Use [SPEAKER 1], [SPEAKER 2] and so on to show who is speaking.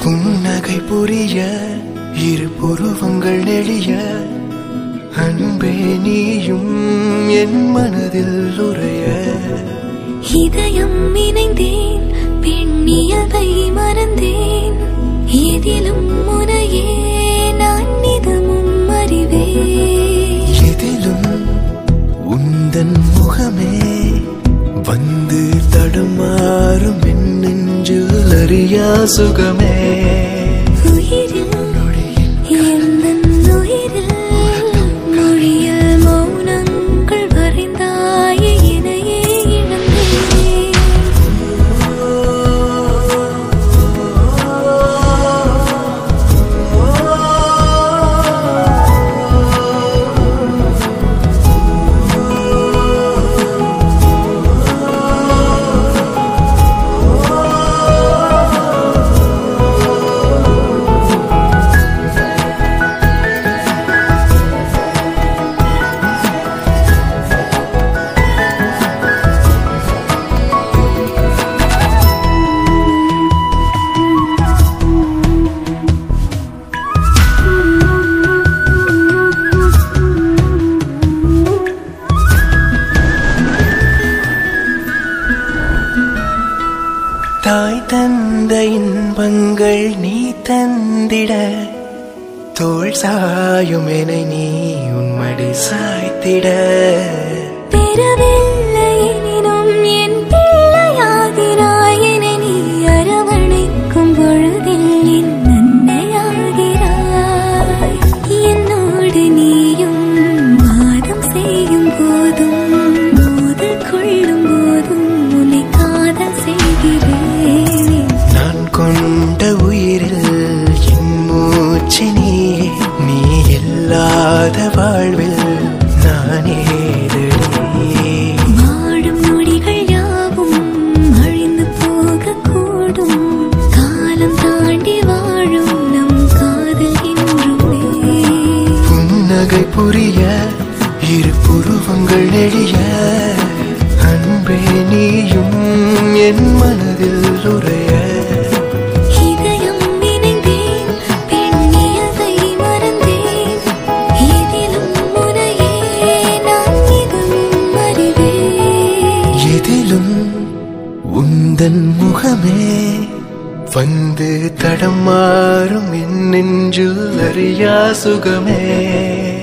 [SPEAKER 1] புன்னகை புரிய இரு புருவங்கள் நெளிய அன்பே நீயும் என் மனதில் உரைய
[SPEAKER 2] இதயம் இணைந்தேன் பெண்ணியதை
[SPEAKER 1] மற தடுமாறும் என் நெஞ்சில் அறியா சுகமே துன்பங்கள் நீ தந்திட தோல் சாயும் என நீ உன்மடி சாய்த்திட.
[SPEAKER 2] பெறவில்லை
[SPEAKER 1] இல்லாத வாழ்வில் நானே
[SPEAKER 2] வாழும் நொடிகள் யாவும் அழிந்து போகக்கூடும். காலம் தாண்டி வாழும் நம் காதல் என்றுமே
[SPEAKER 1] புன்னகை புரிய இரு புருவங்கள் நெளிய அன்பே நீயும் என் மனதில் உரைய உந்தன் முகமே. வந்து தடம் மாறும் என் நெஞ்சில் அறியா சுகமே.